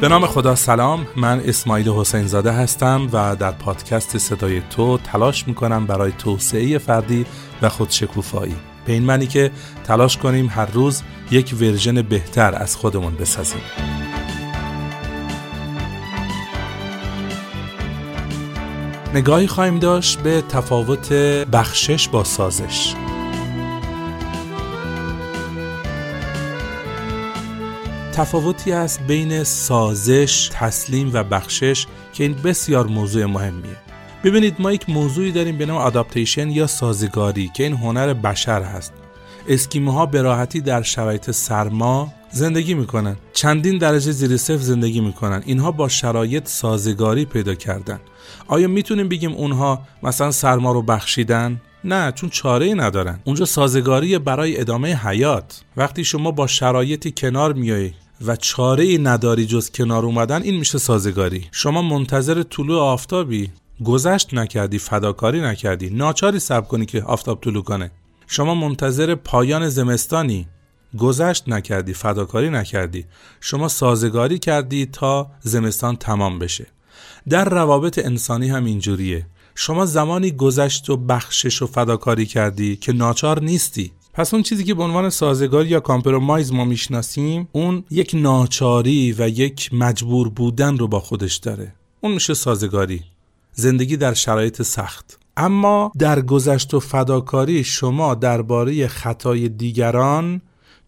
به نام خدا سلام. من اسماعیل حسین زاده هستم و در پادکست صدای تو تلاش می‌کنم برای توسعه فردی و خودشکوفایی. به این معنی که تلاش کنیم هر روز یک ورژن بهتر از خودمون بسازیم. نگاهی خواهیم داشت به تفاوت بخشش با سازش. تفاوتی است بین سازش، تسلیم و بخشش که این بسیار موضوع مهمیه. ببینید ما یک موضوعی داریم به نام آداپتیشن یا سازگاری که این هنر بشر هست. اسکیمه ها به راحتی در شرایط سرما زندگی می‌کنن. چندین درجه زیر صفر زندگی می‌کنن. اینها با شرایط سازگاری پیدا کردن. آیا می‌تونیم بگیم اونها مثلا سرما رو بخشیدن؟ نه چون چاره ای ندارن. اونجا سازگاری برای ادامه حیات. وقتی شما با شرایطی کنار میایی و چاره ای نداری جز کنار اومدن این میشه سازگاری. شما منتظر طلوع آفتابی گذشت نکردی فداکاری نکردی. ناچاری صبر کنی که آفتاب طلوع کنه. شما منتظر پایان زمستانی گذشت نکردی فداکاری نکردی. شما سازگاری کردی تا زمستان تمام بشه. در روابط انسانی هم اینجوریه. شما زمانی گذشت و بخشش و فداکاری کردی که ناچار نیستی. پس اون چیزی که به عنوان سازگاری یا compromise ما می‌شناسیم اون یک ناچاری و یک مجبور بودن رو با خودش داره. اون میشه سازگاری. زندگی در شرایط سخت. اما در گذشت و فداکاری شما درباره خطای دیگران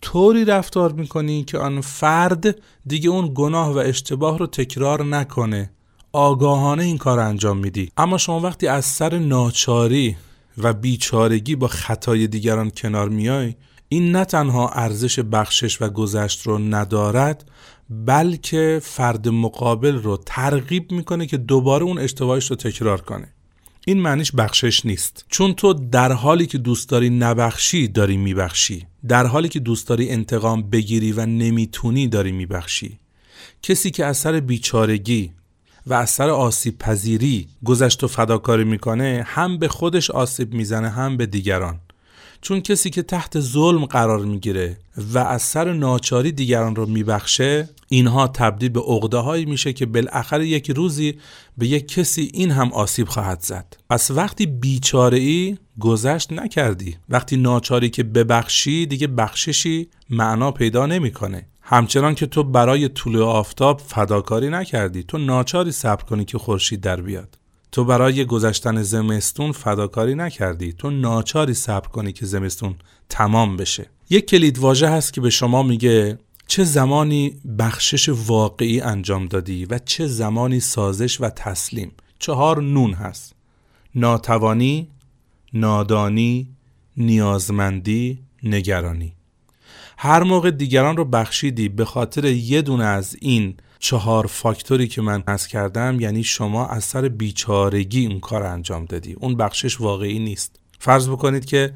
طوری رفتار می‌کنی که آن فرد دیگه اون گناه و اشتباه رو تکرار نکنه. آگاهانه این کار انجام میدی. اما شما وقتی از سر ناچاری و بیچارگی با خطای دیگران کنار میای این نه تنها ارزش بخشش و گذشت رو ندارد بلکه فرد مقابل رو ترغیب می‌کنه که دوباره اون اشتباهش رو تکرار کنه. این معنیش بخشش نیست. چون تو در حالی که دوست داری نبخشی داری میبخشی. در حالی که دوست داری انتقام بگیری و نمی‌تونی داری میبخشی. کسی که اثر بیچارگی و اثر آسیب پذیری گذشت و فداکاری می‌کنه هم به خودش آسیب می‌زنه هم به دیگران. چون کسی که تحت ظلم قرار می‌گیره و اثر ناچاری دیگران رو میبخشه اینها تبدیل به عقده هایی میشه که بالاخره یک روزی به یک کسی این هم آسیب خواهد زد. پس وقتی بیچاره ای گذشت نکردی وقتی ناچاری که ببخشی دیگه بخششی معنا پیدا نمی‌کنه. همچنان که تو برای طلوع آفتاب فداکاری نکردی تو ناچاری صبر کنی که خورشید در بیاد. تو برای گذشتن زمستون فداکاری نکردی تو ناچاری صبر کنی که زمستون تمام بشه. یک کلید واژه هست که به شما میگه چه زمانی بخشش واقعی انجام دادی و چه زمانی سازش و تسلیم. چهار نون هست. ناتوانی نادانی نیازمندی نگرانی. هر موقع دیگران رو بخشیدی به خاطر یه دونه از این چهار فاکتوری که من از کردم یعنی شما از سر بیچارگی اون کار انجام دادی. اون بخشش واقعی نیست. فرض بکنید که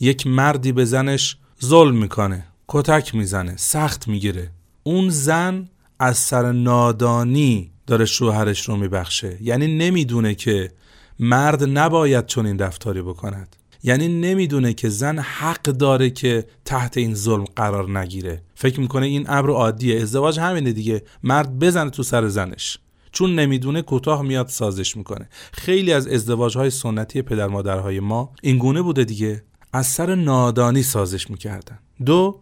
یک مردی به زنش ظلم می‌کنه کتک می‌زنه سخت می‌گیره. اون زن از سر نادانی داره شوهرش رو میبخشه. یعنی نمی‌دونه که مرد نباید چون این رفتاری بکند. یعنی نمی‌دونه که زن حق داره که تحت این ظلم قرار نگیره. فکر می‌کنه این امر عادیه. ازدواج همینه دیگه. مرد بزنه تو سر زنش. چون نمی‌دونه کوتاه میاد سازش می‌کنه. خیلی از ازدواج های سنتی پدر مادرهای ما اینگونه بوده دیگه. از سر نادانی سازش می‌کردن. دو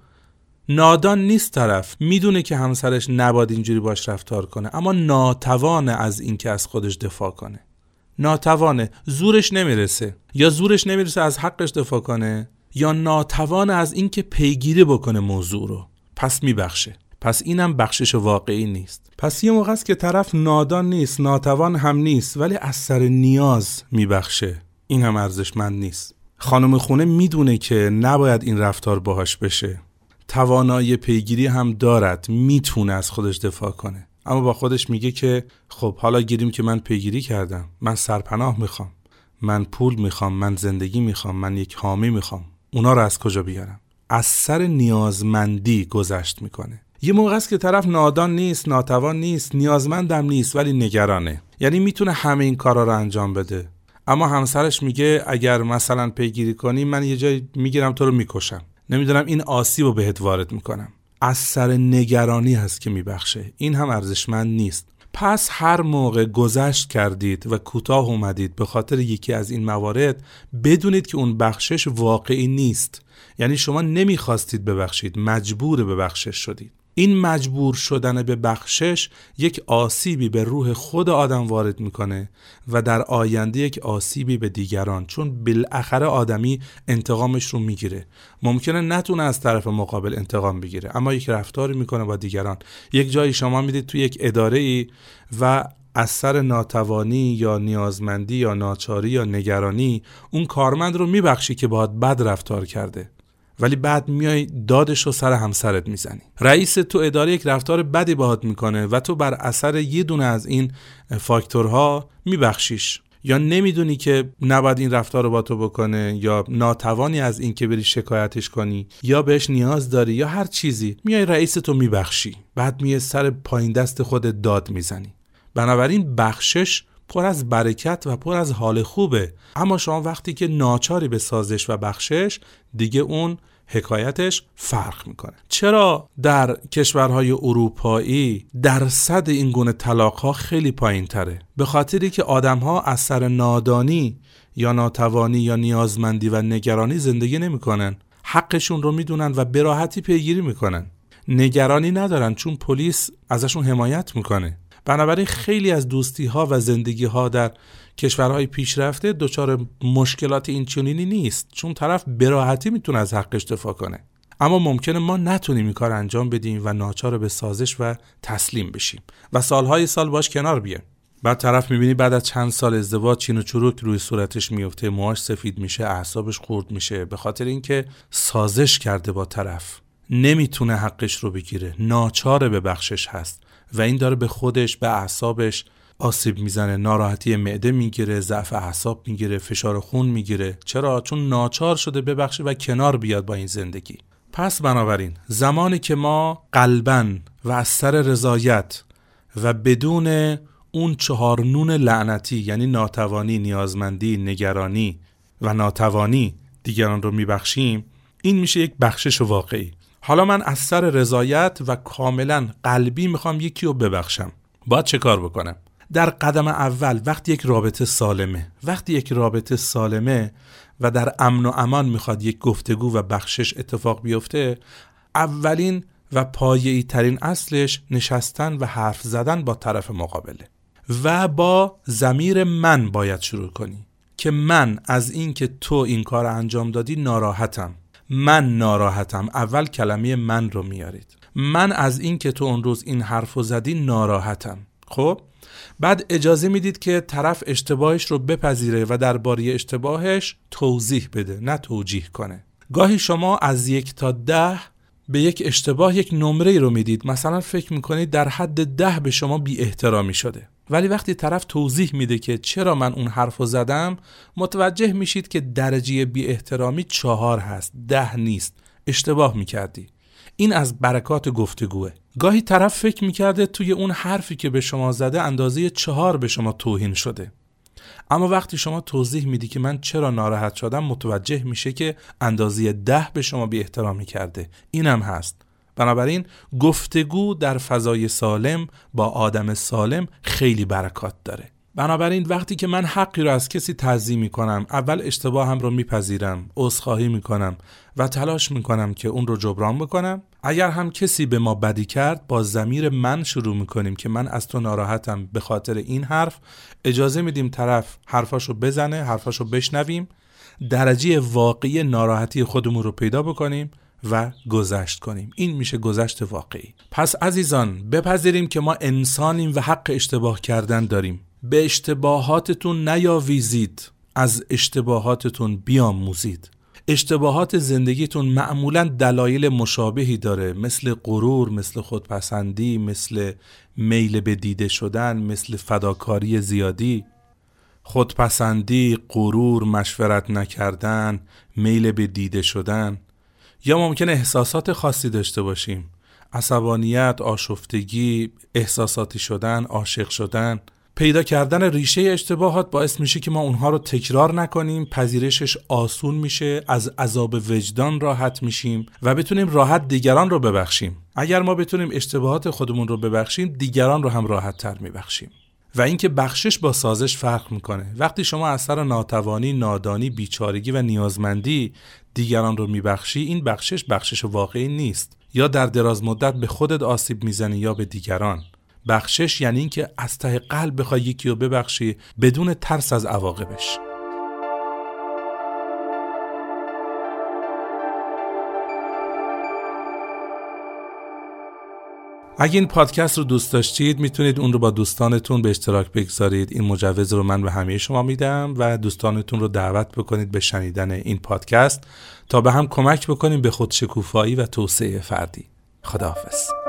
نادان نیست طرف. می‌دونه که همسرش نباید اینجوری باش رفتار کنه اما ناتوانه از اینکه از خودش دفاع کنه. ناتوانه زورش نمی‌رسه. یا زورش نمی‌رسه از حقش دفاع کنه یا ناتوان از اینکه پیگیری بکنه موضوع رو. پس میبخشه. پس اینم بخشش واقعی نیست. پس یه موقع است که طرف نادان نیست ناتوان هم نیست ولی از سر نیاز میبخشه. این هم ارزشمند نیست. خانم خونه می‌دونه که نباید این رفتار باهاش بشه. توانایی پیگیری هم دارد می‌تونه از خودش دفاع کنه. اما با خودش میگه که خب حالا گیریم که من پیگیری کردم. من سرپناه می‌خوام. من پول می‌خوام. من زندگی می‌خوام. من یک حامی می‌خوام. اونا رو از کجا بیارم؟ از سر نیازمندی گذشت می‌کنه. یه موقع است که طرف نادان نیست ناتوان نیست نیازمندم نیست ولی نگرانه. یعنی می‌تونه همه این کارا رو انجام بده. اما همسرش میگه اگر مثلا پیگیری کنی من یه جای می‌گیرم تو رو می‌کشم. نمی‌دونم این آسیب رو بهت وارد می‌کنم. از سر نگرانی هست که میبخشه. این هم ارزشمند نیست. پس هر موقع گذشت کردید و کوتاه اومدید به خاطر یکی از این موارد بدونید که اون بخشش واقعی نیست. یعنی شما نمی‌خواستید ببخشید مجبور به بخشش شدید. این مجبور شدن به بخشش یک آسیبی به روح خود آدم وارد می‌کنه و در آینده یک آسیبی به دیگران چون بالاخره آدمی انتقامش رو می‌گیره. ممکنه نتونه از طرف مقابل انتقام بگیره اما یک رفتاری می‌کنه با دیگران. یک جایی شما می‌دید تو یک اداره ای و از سر ناتوانی یا نیازمندی یا ناچاری یا نگرانی اون کارمند رو میبخشی که باید بد رفتار کرده. ولی بعد میای دادش رو سر همسرت می‌زنی. رئیس تو اداره یک رفتار بدی باهات می‌کنه و تو بر اثر یه دونه از این فاکتورها میبخشیش. یا نمی‌دونی که نباید این رفتار رو با تو بکنه یا ناتوانی از این که بری شکایتش کنی یا بهش نیاز داری یا هر چیزی. میای رئیس تو میبخشی. بعد میای سر پایین دست خود داد می‌زنی. بنابراین بخشش پر از برکت و پر از حال خوبه. اما شما وقتی که ناچاری به سازش و بخشش دیگه اون حکایتش فرق می‌کنه. چرا در کشورهای اروپایی درصد این گونه طلاق خیلی پایین تره به خاطری که آدم ها از سر نادانی یا ناتوانی یا نیازمندی و نگرانی زندگی نمی‌کنن. حقشون رو می‌دونن و به راحتی پیگیری می‌کنن. نگرانی ندارن چون پلیس ازشون حمایت می‌کنه. بنابراین خیلی از دوستی ها و زندگی ها در کشورهای پیشرفته دچار مشکلات این چنینی نیست چون طرف براحتی می‌تونه از حقش دفاع کنه. اما ممکنه ما نتونیم این کار انجام بدیم و ناچار به سازش و تسلیم بشیم. و سالهای سال باش کنار بیایم. بعد طرف می‌بینی بعد از چند سال ازدواج چین و چروک روی صورتش میفته موهاش سفید میشه اعصابش خورد میشه به خاطر اینکه سازش کرده با طرف. نمی‌تونه حقش رو بگیره. ناچار به بخشش هست. و این داره به خودش به اعصابش آسیب می‌زنه. ناراحتی معده می‌گیره ضعف اعصاب می‌گیره فشار خون می‌گیره. چرا؟ چون ناچار شده ببخشه و کنار بیاد با این زندگی. پس بنابراین زمانی که ما قلبا و از سر رضایت و بدون اون چهار نون لعنتی یعنی ناتوانی نیازمندی نگرانی و ناتوانی دیگران رو میبخشیم این میشه یک بخشش واقعی. حالا من از سر رضایت و کاملا قلبی می‌خوام یکی رو ببخشم. باید چه کار بکنم؟ در قدم اول وقتی یک رابطه سالمه. وقتی یک رابطه سالمه و در امن و امان می‌خواد یک گفتگو و بخشش اتفاق بیفته اولین و پایه‌ای ترین اصلش نشستن و حرف زدن با طرف مقابله. و با زمیر من باید شروع کنی که من از اینکه تو این کار انجام دادی ناراحتم. من ناراحتم. اول کلمه من رو میارید. من از اینکه تو اون روز این حرف رو زدی ناراحتم. خب؟ بعد اجازه می‌دید که طرف اشتباهش رو بپذیره و درباره اشتباهش توضیح بده نه توجیه کنه. گاهی شما از یک تا ده به یک اشتباه یک نمره رو می‌دید. مثلا فکر می‌کنید در حد ده به شما بی احترامی شده. ولی وقتی طرف توضیح میده که چرا من اون حرف زدم متوجه میشید که درجه بی احترامی چهار هست ده نیست. اشتباه می‌کردی. این از برکات گفتگوه. گاهی طرف فکر می‌کرده توی اون حرفی که به شما زده اندازه چهار به شما توهین شده. اما وقتی شما توضیح میدی که من چرا ناراحت شدم متوجه میشه که اندازه ده به شما بی احترامی کرده. اینم هست. بنابراین گفتگو در فضای سالم با آدم سالم خیلی برکات داره. بنابراین وقتی که من حقی رو از کسی تعظیم می کنم اول اشتباهم رو میپذیرم عذرخواهی می کنم و تلاش می کنم که اون رو جبران بکنم. اگر هم کسی به ما بدی کرد با زمیر من شروع می کنیم که من از تو ناراحتم به خاطر این حرف اجازه میدیم طرف حرفاشو بزنه حرفاشو بشنویم درجه واقعی ناراحتی خودمون رو پیدا بکنیم و گذشت کنیم. این میشه گذشت واقعی. پس عزیزان بپذیریم که ما انسانیم و حق اشتباه کردن داریم. به اشتباهاتتون نیاویزید. از اشتباهاتتون بیاموزید. اشتباهات زندگیتون معمولا دلایل مشابهی داره. مثل غرور مثل خودپسندی مثل میل به دیده شدن مثل فداکاری زیادی. خودپسندی غرور مشورت نکردن میل به دیده شدن. یا ممکن احساسات خاصی داشته باشیم؟ عصبانیت، آشفتگی، احساساتی شدن، عاشق شدن. پیدا کردن ریشه اشتباهات باعث میشه که ما اونها رو تکرار نکنیم پذیرشش آسون میشه از عذاب وجدان راحت میشیم و بتونیم راحت دیگران رو ببخشیم. اگر ما بتونیم اشتباهات خودمون رو ببخشیم دیگران رو هم راحت تر میبخشیم. و اینکه بخشش با سازش فرق می‌کنه. وقتی شما اثر ناتوانی نادانی بیچارگی و نیازمندی دیگران رو میبخشی این بخشش بخشش واقعی نیست. یا در دراز مدت به خودت آسیب می‌زنی یا به دیگران. بخشش یعنی اینکه از ته قلب بخوای یکی رو ببخشی بدون ترس از عواقبش. اگه این پادکست رو دوست داشتید می‌تونید اون رو با دوستانتون به اشتراک بگذارید. این مجوز رو من به همه شما میدم و دوستانتون رو دعوت بکنید به شنیدن این پادکست تا به هم کمک بکنیم به خودشکوفایی و توسعه فردی. خداحافظ.